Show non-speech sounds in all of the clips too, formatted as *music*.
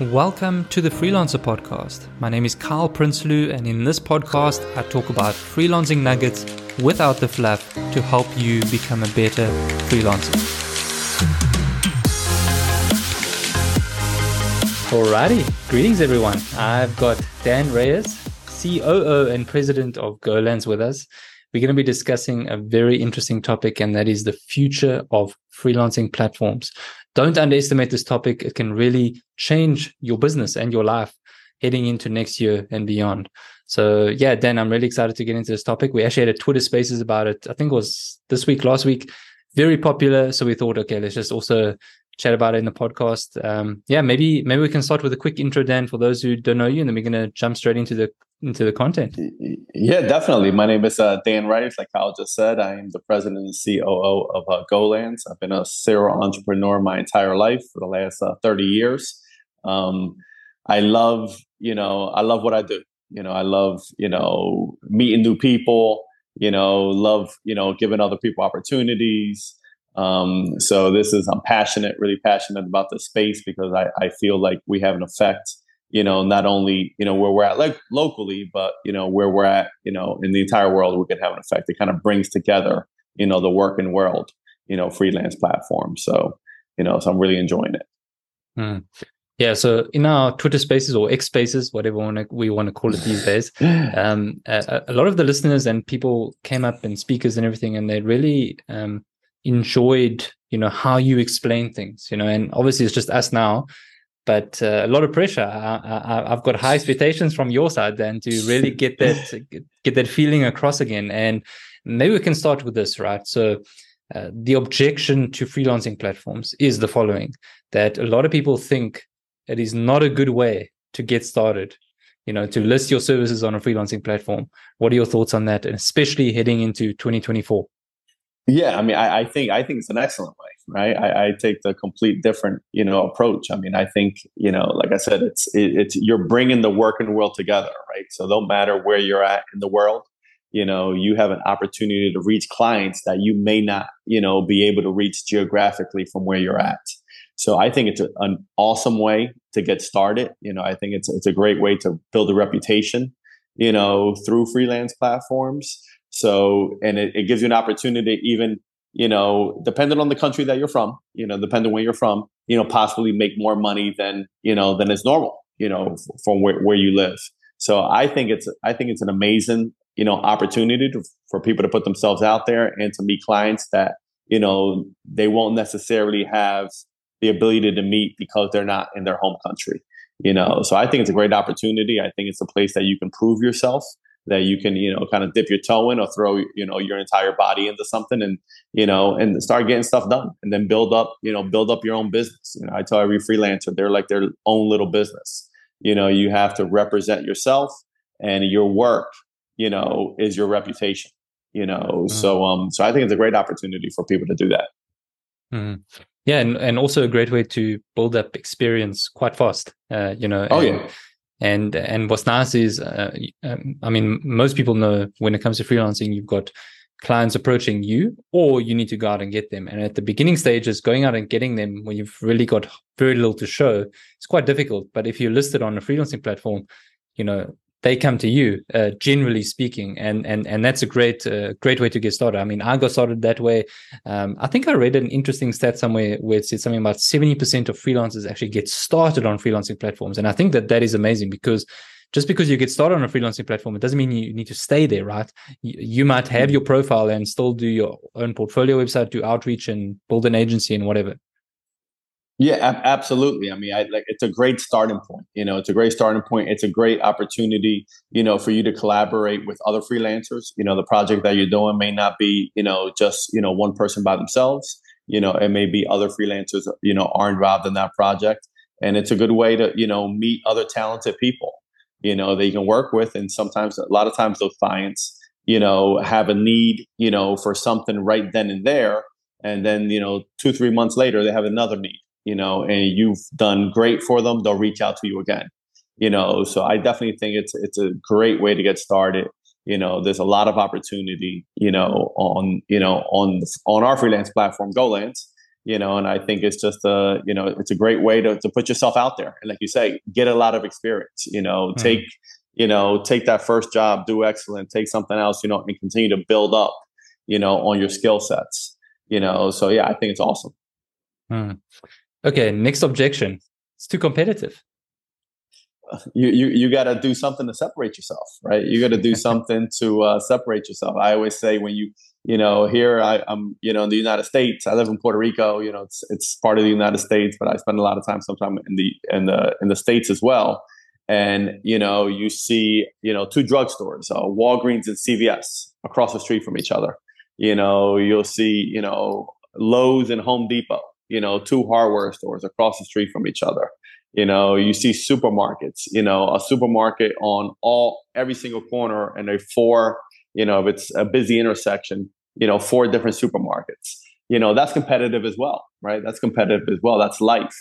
Welcome to the Freelancer Podcast. My name is Kyle Prinsloo, and in this podcast, I talk about freelancing nuggets without the fluff to help you become a better freelancer. Alrighty, greetings everyone. I've got Dan Reyes, COO and President of GoLance with us. We're going to be discussing a very interesting topic, and that is the future of freelancing platforms don't underestimate this topic. It can really change your business and your life heading into next year and beyond. So yeah, Dan, I'm really excited to get into this topic. We actually had a Twitter Spaces about it. I think it was this week, last week. Very popular. So we thought, okay, let's just also chat about it in the podcast. Um, yeah, maybe maybe we can start with a quick intro, Dan, for those who don't know you, and then we're gonna jump straight into the into the content. Yeah, definitely. My name is uh, Dan Reyes. Like Kyle just said, I am the president and COO of uh, GoLance. I've been a serial entrepreneur my entire life for the last uh, 30 years. Um, I love, you know, I love what I do. You know, I love, you know, meeting new people. You know, love, you know, giving other people opportunities. Um, so this is, I'm passionate, really passionate about the space because I, I feel like we have an effect you know, not only, you know, where we're at like locally, but, you know, where we're at, you know, in the entire world, we could have an effect. It kind of brings together, you know, the working world, you know, freelance platform. So, you know, so I'm really enjoying it. Mm. Yeah. So in our Twitter spaces or X spaces, whatever we want to call it these days, *laughs* um, a, a, lot of the listeners and people came up and speakers and everything, and they really um, enjoyed, you know, how you explain things, you know, and obviously it's just us now but uh, a lot of pressure. I, have got high expectations from your side then to really get that *laughs* get that feeling across again. And maybe we can start with this, right? So uh, the objection to freelancing platforms is the following: that a lot of people think it is not a good way to get started. You know, to list your services on a freelancing platform. What are your thoughts on that, and especially heading into 2024? Yeah, I mean, I, I think I think it's an excellent way right? I, I, take the complete different, you know, approach. I mean, I think, you know, like I said, it's it, it's you're bringing the working world together, right? So no matter where you're at in the world, you know, you have an opportunity to reach clients that you may not, you know, be able to reach geographically from where you're at. So I think it's a, an awesome way to get started. You know, I think it's it's a great way to build a reputation, you know, through freelance platforms. So, and it, it gives you an opportunity even you know, depending on the country that you're from, you know, depending where you're from, you know, possibly make more money than, you know, than is normal, you know, from where, where you live. So I think it's, I think it's an amazing, you know, opportunity to, for people to put themselves out there and to meet clients that, you know, they won't necessarily have the ability to meet because they're not in their home country, you know. So I think it's a great opportunity. I think it's a place that you can prove yourself that you can you know kind of dip your toe in or throw you know your entire body into something and you know and start getting stuff done and then build up you know build up your own business you know i tell every freelancer they're like their own little business you know you have to represent yourself and your work you know is your reputation you know mm-hmm. so um so i think it's a great opportunity for people to do that mm-hmm. Yeah and, and also a great way to build up experience quite fast uh, you know oh and, yeah and and what's nice is, uh, um, I mean, most people know when it comes to freelancing, you've got clients approaching you, or you need to go out and get them. And at the beginning stages, going out and getting them when you've really got very little to show, it's quite difficult. But if you're listed on a freelancing platform, you know they come to you uh, generally speaking and and and that's a great uh, great way to get started. I mean i got started that way. Um, i think i read an interesting stat somewhere where it said something about 70% of freelancers actually get started on freelancing platforms and i think that that is amazing because just because you get started on a freelancing platform it doesn't mean you need to stay there right? You, you might have your profile and still do your own portfolio website do outreach and build an agency and whatever yeah, ab- absolutely. I mean, I like it's a great starting point. You know, it's a great starting point. It's a great opportunity, you know, for you to collaborate with other freelancers. You know, the project that you're doing may not be, you know, just, you know, one person by themselves. You know, it may be other freelancers, you know, are involved in that project. And it's a good way to, you know, meet other talented people, you know, that you can work with. And sometimes a lot of times those clients, you know, have a need, you know, for something right then and there. And then, you know, two, three months later, they have another need you know, and you've done great for them, they'll reach out to you again. You know, so I definitely think it's it's a great way to get started. You know, there's a lot of opportunity, you know, on you know on on our freelance platform, GoLance. you know, and I think it's just a, you know, it's a great way to, to put yourself out there. And like you say, get a lot of experience, you know, mm-hmm. take, you know, take that first job, do excellent, take something else, you know, and continue to build up, you know, on your skill sets, you know. So yeah, I think it's awesome. Mm. Okay, next objection. It's too competitive. You you you got to do something to separate yourself, right? You got to do *laughs* something to uh, separate yourself. I always say when you you know here I, am you know in the United States. I live in Puerto Rico. You know it's it's part of the United States, but I spend a lot of time sometimes in the in the in the states as well. And you know you see you know two drugstores, uh, Walgreens and CVS, across the street from each other. You know you'll see you know Lowe's and Home Depot you know, two hardware stores across the street from each other. You know, you see supermarkets, you know, a supermarket on all every single corner and a four, you know, if it's a busy intersection, you know, four different supermarkets. You know, that's competitive as well, right? That's competitive as well. That's life.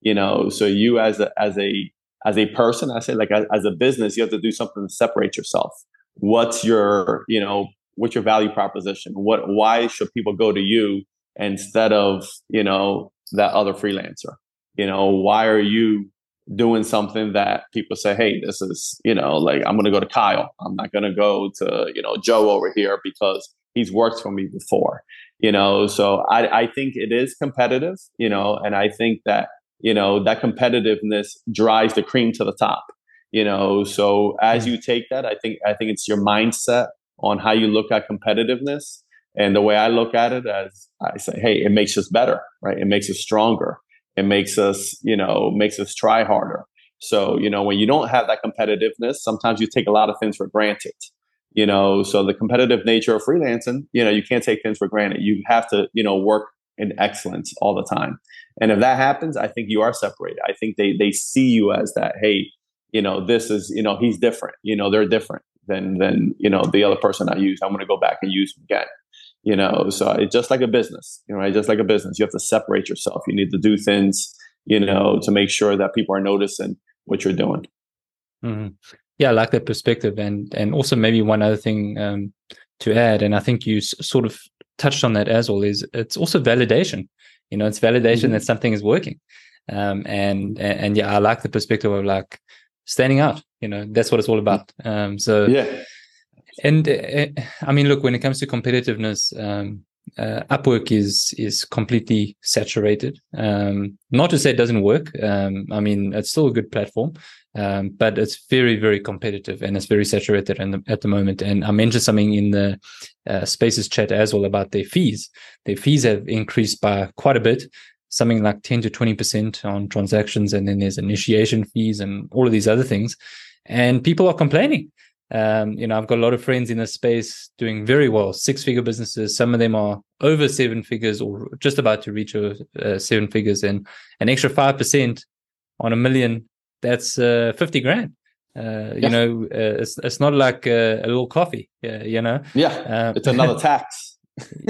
You know, so you as a as a as a person, I say like as, as a business, you have to do something to separate yourself. What's your, you know, what's your value proposition? What why should people go to you instead of you know that other freelancer. You know why are you doing something that people say hey this is you know like i'm going to go to kyle. I'm not going to go to you know joe over here because he's worked for me before. You know so i i think it is competitive you know and i think that you know that competitiveness drives the cream to the top you know. So as you take that i think i think it's your mindset on how you look at competitiveness and the way I look at it as I say, hey, it makes us better, right? It makes us stronger. It makes us, you know, makes us try harder. So, you know, when you don't have that competitiveness, sometimes you take a lot of things for granted. You know, so the competitive nature of freelancing, you know, you can't take things for granted. You have to, you know, work in excellence all the time. And if that happens, I think you are separated. I think they they see you as that, hey, you know, this is, you know, he's different. You know, they're different than than, you know, the other person I use. I'm gonna go back and use again you know so it's just like a business you know right? Just like a business you have to separate yourself. You need to do things you know to make sure that people are noticing what you're doing. Mm-hmm. yeah i like that perspective and and also maybe one other thing um, to add and i think you s- sort of touched on that as well is it's also validation. You know it's validation mm-hmm. that something is working. Um, and, and and yeah i like the perspective of like standing out. You know that's what it's all about. Um, so yeah and uh, I mean, look, when it comes to competitiveness, um, uh, Upwork is is completely saturated. Um, not to say it doesn't work. Um, I mean, it's still a good platform, um, but it's very very competitive and it's very saturated the, at the moment. And I mentioned something in the uh, Spaces chat as well about their fees. Their fees have increased by quite a bit. Something like 10 to 20% on transactions. And then there's initiation fees and all of these other things. And people are complaining um, you know, I've got a lot of friends in this space doing very well, six figure businesses. Some of them are over seven figures or just about to reach uh, seven figures and an extra 5% on a million. That's uh, 50 grand. Uh, you know, uh, it's, it's not like a, a little coffee, you know? Yeah. Um, it's another *laughs* tax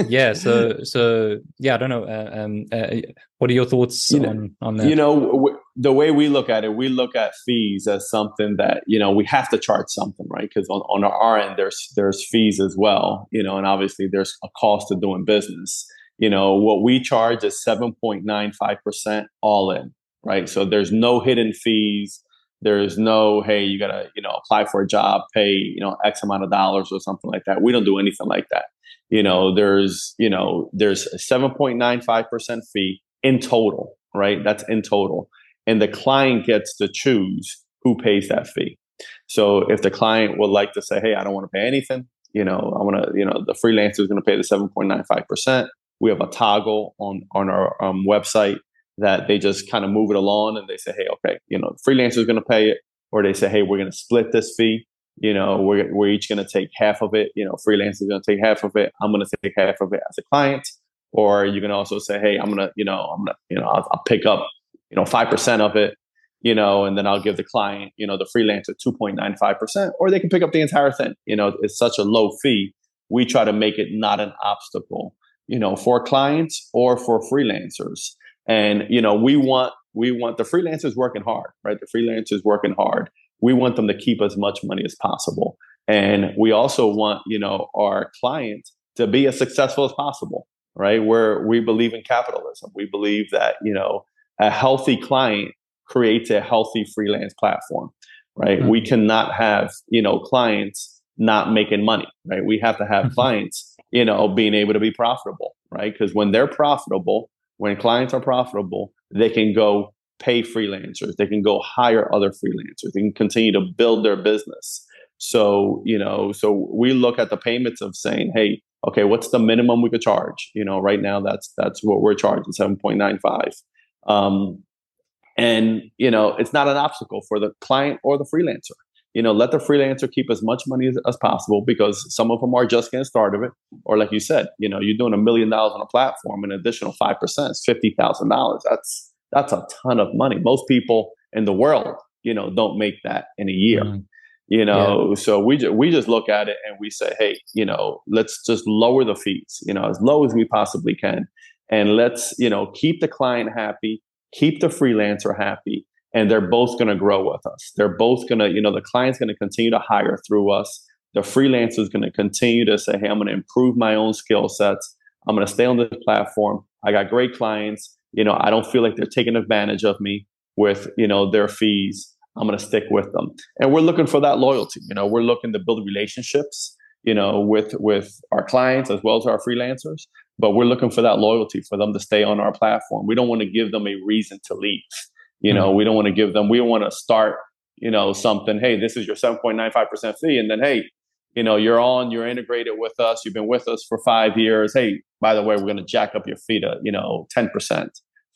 yeah so *laughs* so yeah i don't know uh, um, uh, what are your thoughts you on know, on that you know the way we look at it we look at fees as something that you know we have to charge something right? Because on, on our end there's there's fees as well you know and obviously there's a cost to doing business. You know what we charge is 7.95% all in right? So there's no hidden fees. There's no hey you gotta you know apply for a job pay you know x amount of dollars or something like that. We don't do anything like that. You know there's you know there's a 7.95% fee in total right? That's in total and the client gets to choose who pays that fee. So if the client would like to say hey i don't want to pay anything you know i want to you know the freelancer is going to pay the 7.95% we have a toggle on on our um, website that they just kind of move it along and they say hey okay you know the freelancer is going to pay it or they say hey we're going to split this fee you know we're, we're each going to take half of it you know freelance is going to take half of it i'm going to take half of it as a client or you can also say hey i'm going to you know i'm going to you know I'll, I'll, pick up you know 5% of it you know and then i'll give the client you know the freelancer 2.95% or they can pick up the entire thing you know it's such a low fee we try to make it not an obstacle you know for clients or for freelancers and you know we want we want the freelancers working hard right the freelancers working hard we want them to keep as much money as possible. And we also want, you know, our clients to be as successful as possible. right? Where we believe in capitalism. We believe that, you know, a healthy client creates a healthy freelance platform, right? Mm-hmm. We cannot have, you know, clients not making money, right? We have to have mm-hmm. clients, you know, being able to be profitable, right? Because when they're profitable, when clients are profitable, they can go pay freelancers, they can go hire other freelancers, they can continue to build their business. So, you know, so we look at the payments of saying, hey, okay, what's the minimum we could charge? You know, right now that's that's what we're charging, 7.95. Um, and you know, it's not an obstacle for the client or the freelancer. You know, let the freelancer keep as much money as, as possible because some of them are just getting started. It, or like you said, you know, you're doing a million dollars on a platform, an additional five percent is fifty thousand dollars. That's that's a ton of money. Most people in the world, you know, don't make that in a year. Mm. You know, yeah. so we just we just look at it and we say, hey, you know, let's just lower the fees, you know, as low as we possibly can, and let's you know keep the client happy, keep the freelancer happy, and they're both going to grow with us. They're both going to, you know, the client's going to continue to hire through us. The freelancer is going to continue to say, hey, I'm going to improve my own skill sets. I'm going to stay on this platform. I got great clients you know, I don't feel like they're taking advantage of me with, you know, their fees. I'm going to stick with them. And we're looking for that loyalty. You know, we're looking to build relationships, you know, with with our clients as well as our freelancers, but we're looking for that loyalty for them to stay on our platform. We don't want to give them a reason to leave. You know, mm-hmm. we don't want to give them we want to start, you know, something, hey, this is your 7.95% fee and then hey, you know, you're on, you're integrated with us, you've been with us for 5 years. Hey, by the way, we're going to jack up your fee to, you know, 10%,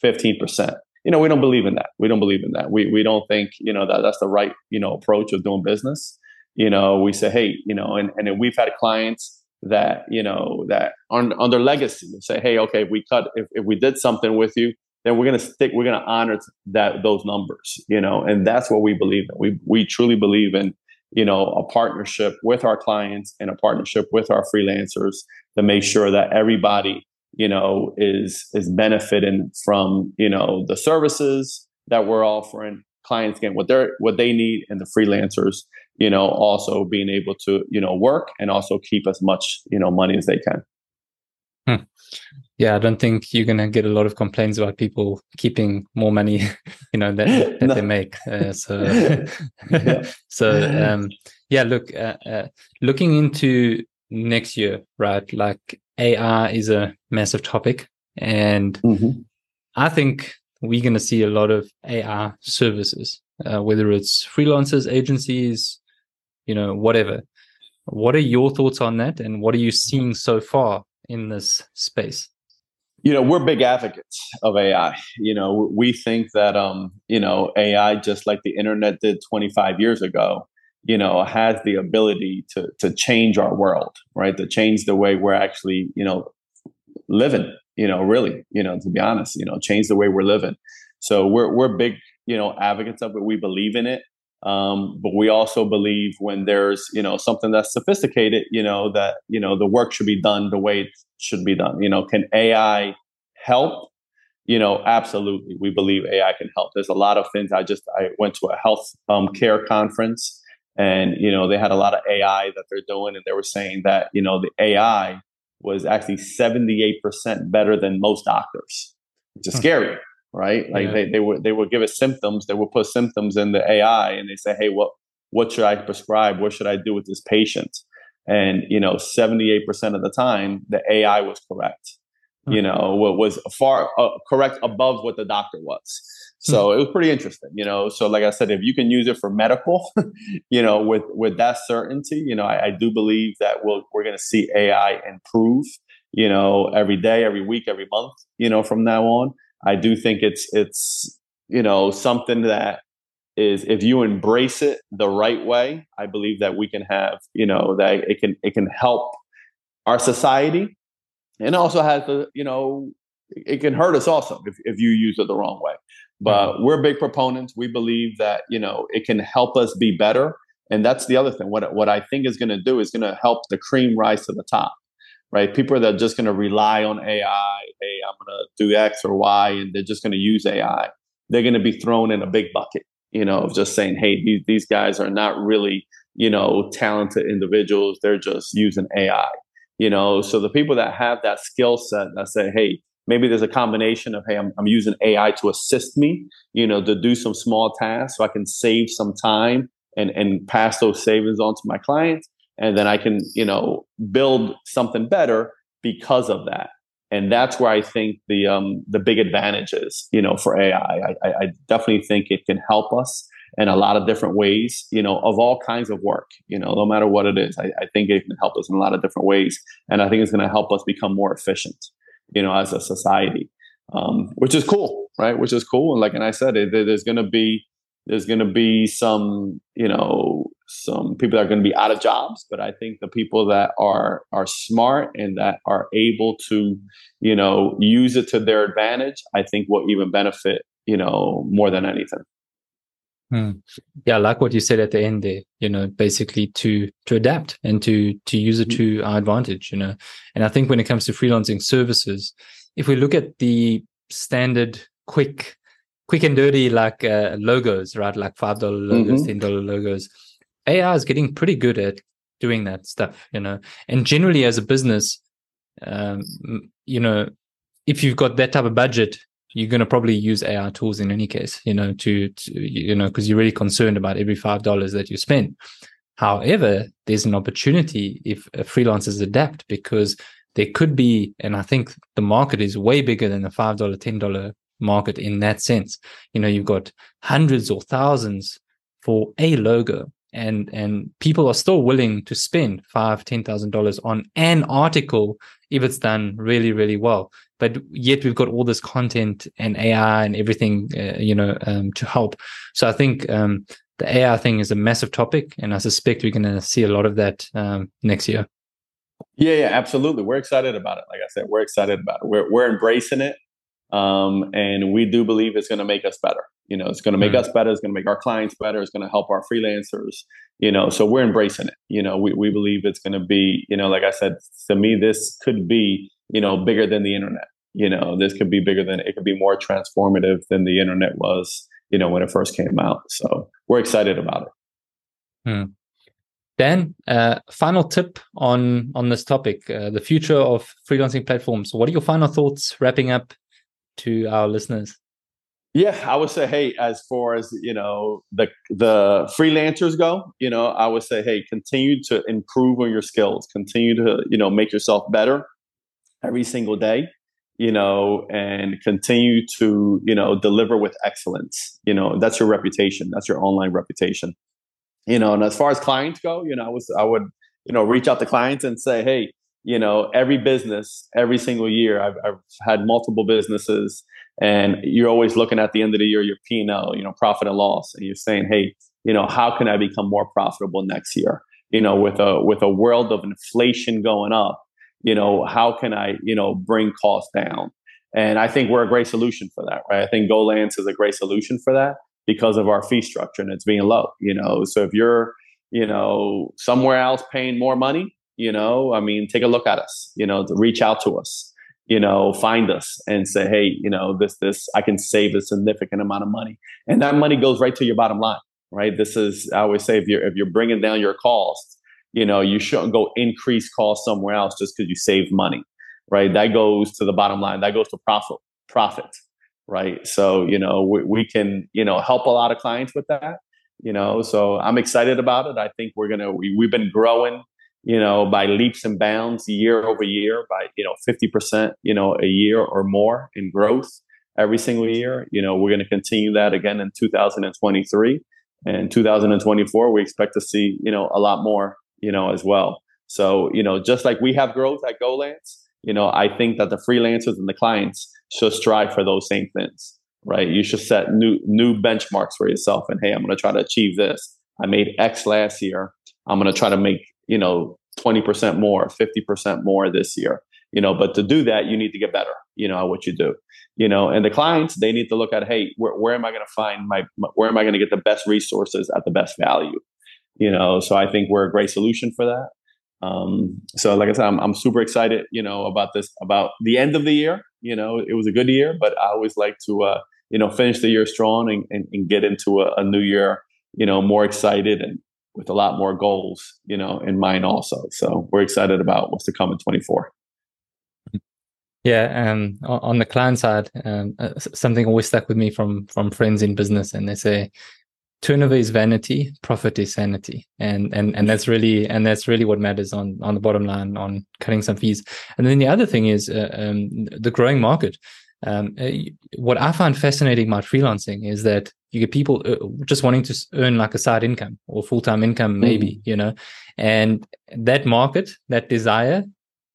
15%. You know, we don't believe in that. We don't believe in that. We, we don't think, you know, that that's the right, you know, approach of doing business. You know, we say, hey, you know, and, and we've had clients that, you know, that on, on their legacy say, hey, okay, if we cut, if, if we did something with you, then we're to stick, we're to honor that, those numbers, you know, and that's what we believe in. We, we truly believe in, you know, a partnership with our clients and a partnership with our freelancers to make sure that everybody you know is is benefiting from you know the services that we're offering clients getting what they're what they need and the freelancers you know also being able to you know work and also keep as much you know money as they can hmm. yeah i don't think you're gonna get a lot of complaints about people keeping more money *laughs* you know that, *laughs* that no. they make uh, so *laughs* yeah. so um yeah look uh, uh, looking into next year, right? Like AI is a massive topic. And mm-hmm. I think we're going to see a lot of AI services, uh, whether it's freelancers, agencies, you know, whatever. What are your thoughts on that? And what are you seeing so far in this space? You know, we're big advocates of AI. You know, we think that, um, you know, AI, just like the internet did 25 years ago, you know has the ability to to change our world right to change the way we're actually you know living you know really you know to be honest you know change the way we're living so we're we're big you know advocates of it we believe in it um, but we also believe when there's you know something that's sophisticated you know that you know the work should be done the way it should be done. You know can ai help? You know absolutely. We believe ai can help. There's a lot of things. I just i went to a health um, care conference and you know they had a lot of AI that they're doing, and they were saying that you know the AI was actually seventy eight percent better than most doctors, which is hmm. scary, right? Like yeah. they they would they would give us symptoms, they would put symptoms in the AI, and they say, hey, what what should I prescribe? What should I do with this patient? And you know, seventy eight percent of the time, the AI was correct. Hmm. You know, what was far uh, correct above what the doctor was. So it was pretty interesting, you know. So like I said, if you can use it for medical, *laughs* you know, with with that certainty, you know, I, I do believe that we'll, we're going to see AI improve, you know, every day, every week, every month, you know, from now on. I do think it's it's you know something that is if you embrace it the right way, I believe that we can have you know that it can it can help our society, and also has the you know it can hurt us also if, if you use it the wrong way. But mm-hmm. we're big proponents. We believe that you know it can help us be better, and that's the other thing. What what I think is going to do is going to help the cream rise to the top. Right? People that are just going to rely on AI. Hey, I'm going to do X or Y, and they're just going to use AI. They're going to be thrown in a big bucket. You know, of just saying, hey, these these guys are not really you know talented individuals. They're just using AI. You know, so the people that have that skill set that say, hey, maybe there's a combination of, hey, I'm, I'm using AI to assist me, you know, to do some small tasks so I can save some time and, and pass those savings on to my clients. And then I can, you know, build something better because of that. And that's where I think the um, the big advantage is, you know, for AI. I, I definitely think it can help us in a lot of different ways, you know, of all kinds of work, you know, no matter what it is. I, I think it can help us in a lot of different ways. And I think it's going to help us become more efficient, you know, as a society, um, which is cool, right? Which is cool. And like, and I said, it, there's going to be, there's going to be some, you know, some people that are going to be out of jobs, but I think the people that are are smart and that are able to, you know, use it to their advantage, I think will even benefit, you know, more than anything. Hmm. Yeah, I like what you said at the end there. You know, basically to to adapt and to to use it to our advantage. You know, and I think when it comes to freelancing services, if we look at the standard, quick, quick and dirty like uh, logos, right? Like five dollar logos, mm-hmm. ten dollar logos. AI is getting pretty good at doing that stuff. You know, and generally as a business, um, you know, if you've got that type of budget, you're going to probably use AI tools in any case, you know, to, to you know, because you're really concerned about every five dollars that you spend. However, there's an opportunity if freelancers adapt because there could be, and I think the market is way bigger than the five dollar, ten dollar market in that sense. You know, you've got hundreds or thousands for a logo, and and people are still willing to spend five, ten thousand dollars on an article if it's done really, really well but yet we've got all this content and AI and everything, uh, you know, um, to help. So I think um, the AI thing is a massive topic, and I suspect we're going to see a lot of that um, next year. Yeah, yeah, absolutely. We're excited about it. Like I said, we're excited about it. We're we're embracing it, um, and we do believe it's going to make us better. You know, it's going to make mm. us better. It's going to make our clients better. It's going to help our freelancers. You know, so we're embracing it. You know, we we believe it's going to be. You know, like I said, to me, this could be you know, bigger than the internet. You know, this could be bigger than it could be more transformative than the internet was, you know, when it first came out. So we're excited about it. Hmm. Dan, uh, final tip on on this topic: uh, the future of freelancing platforms. What are your final thoughts, wrapping up to our listeners? Yeah, I would say, hey, as far as you know, the the freelancers go, you know, I would say, hey, continue to improve on your skills, continue to you know make yourself better every single day you know and continue to you know deliver with excellence. You know that's your reputation. That's your online reputation. You know and as far as clients go you know i was i would you know reach out to clients and say hey you know every business every single year i've, I've had multiple businesses and you're always looking at the end of the year your p&l you know profit and loss and you're saying hey you know how can i become more profitable next year you know with a with a world of inflation going up you know, how can I, you know, bring costs down? And I think we're a great solution for that, right? I think GoLance is a great solution for that because of our fee structure and it's being low, you know. So if you're, you know, somewhere else paying more money, you know, I mean, take a look at us, you know, to reach out to us, you know, find us and say, hey, you know, this, this, I can save a significant amount of money. And that money goes right to your bottom line, right? This is, I always say, if you're, if you're bringing down your costs, you know, you shouldn't go increase cost somewhere else just because you save money, right? That goes to the bottom line. That goes to profit, profit, right? So, you know, we, we can, you know, help a lot of clients with that, you know, so I'm excited about it. I think we're to, we, we've been growing, you know, by leaps and bounds year over year by, you know, 50%, you know, a year or more in growth every single year. You know, we're going to continue that again in 2023 and 2024. We expect to see, you know, a lot more you know, as well. So, you know, just like we have growth at GoLance, you know, I think that the freelancers and the clients should strive for those same things, right? You should set new new benchmarks for yourself and hey, I'm going to try to achieve this. I made X last year. I'm going to try to make, you know, 20% more, 50% more this year. You know, but to do that, you need to get better, you know, at what you do. You know, and the clients, they need to look at, hey, where, where am I going to find my, where am I going to get the best resources at the best value? you know so i think we're a great solution for that um, so like i said I'm, I'm super excited you know about this about the end of the year you know it was a good year but i always like to uh, you know finish the year strong and, and, and get into a, a, new year you know more excited and with a lot more goals, you know, in mind also. So we're excited about what's to come in 24. Yeah, um, on the client side, um, uh, something always stuck with me from from friends in business, and they say, turnover is vanity, profit is sanity, and and and that's really and that's really what matters on on the bottom line on cutting some fees. And then the other thing is uh, um, the growing market. Um, uh, what I find fascinating about freelancing is that you get people uh, just wanting to earn like a side income or full time income, maybe, mm. you know, and that market, that desire,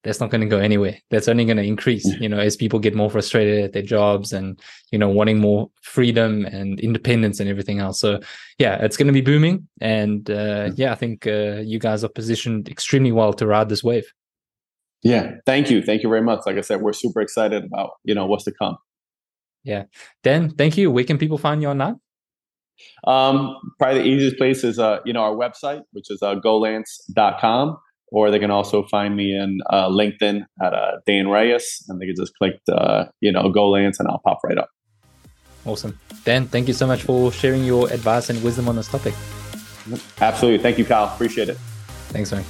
that's not going to go anywhere. That's only going to increase, mm. you know, as people get more frustrated at their jobs and, you know, wanting more freedom and independence and everything else. So, yeah, it's going to be booming. And uh, mm. yeah, I think uh, you guys are positioned extremely well to ride this wave. Yeah, thank you, thank you very much. Like I said, we're super excited about you know what's to come. Yeah, Dan, thank you. Where can people find you online? Um, probably the easiest place is uh, you know our website, which is uh, golance.com, or they can also find me in uh, LinkedIn at uh, Dan Reyes, and they can just click uh, you know Golance, and I'll pop right up. Awesome, Dan. Thank you so much for sharing your advice and wisdom on this topic. Absolutely, thank you, Kyle. Appreciate it. Thanks, man.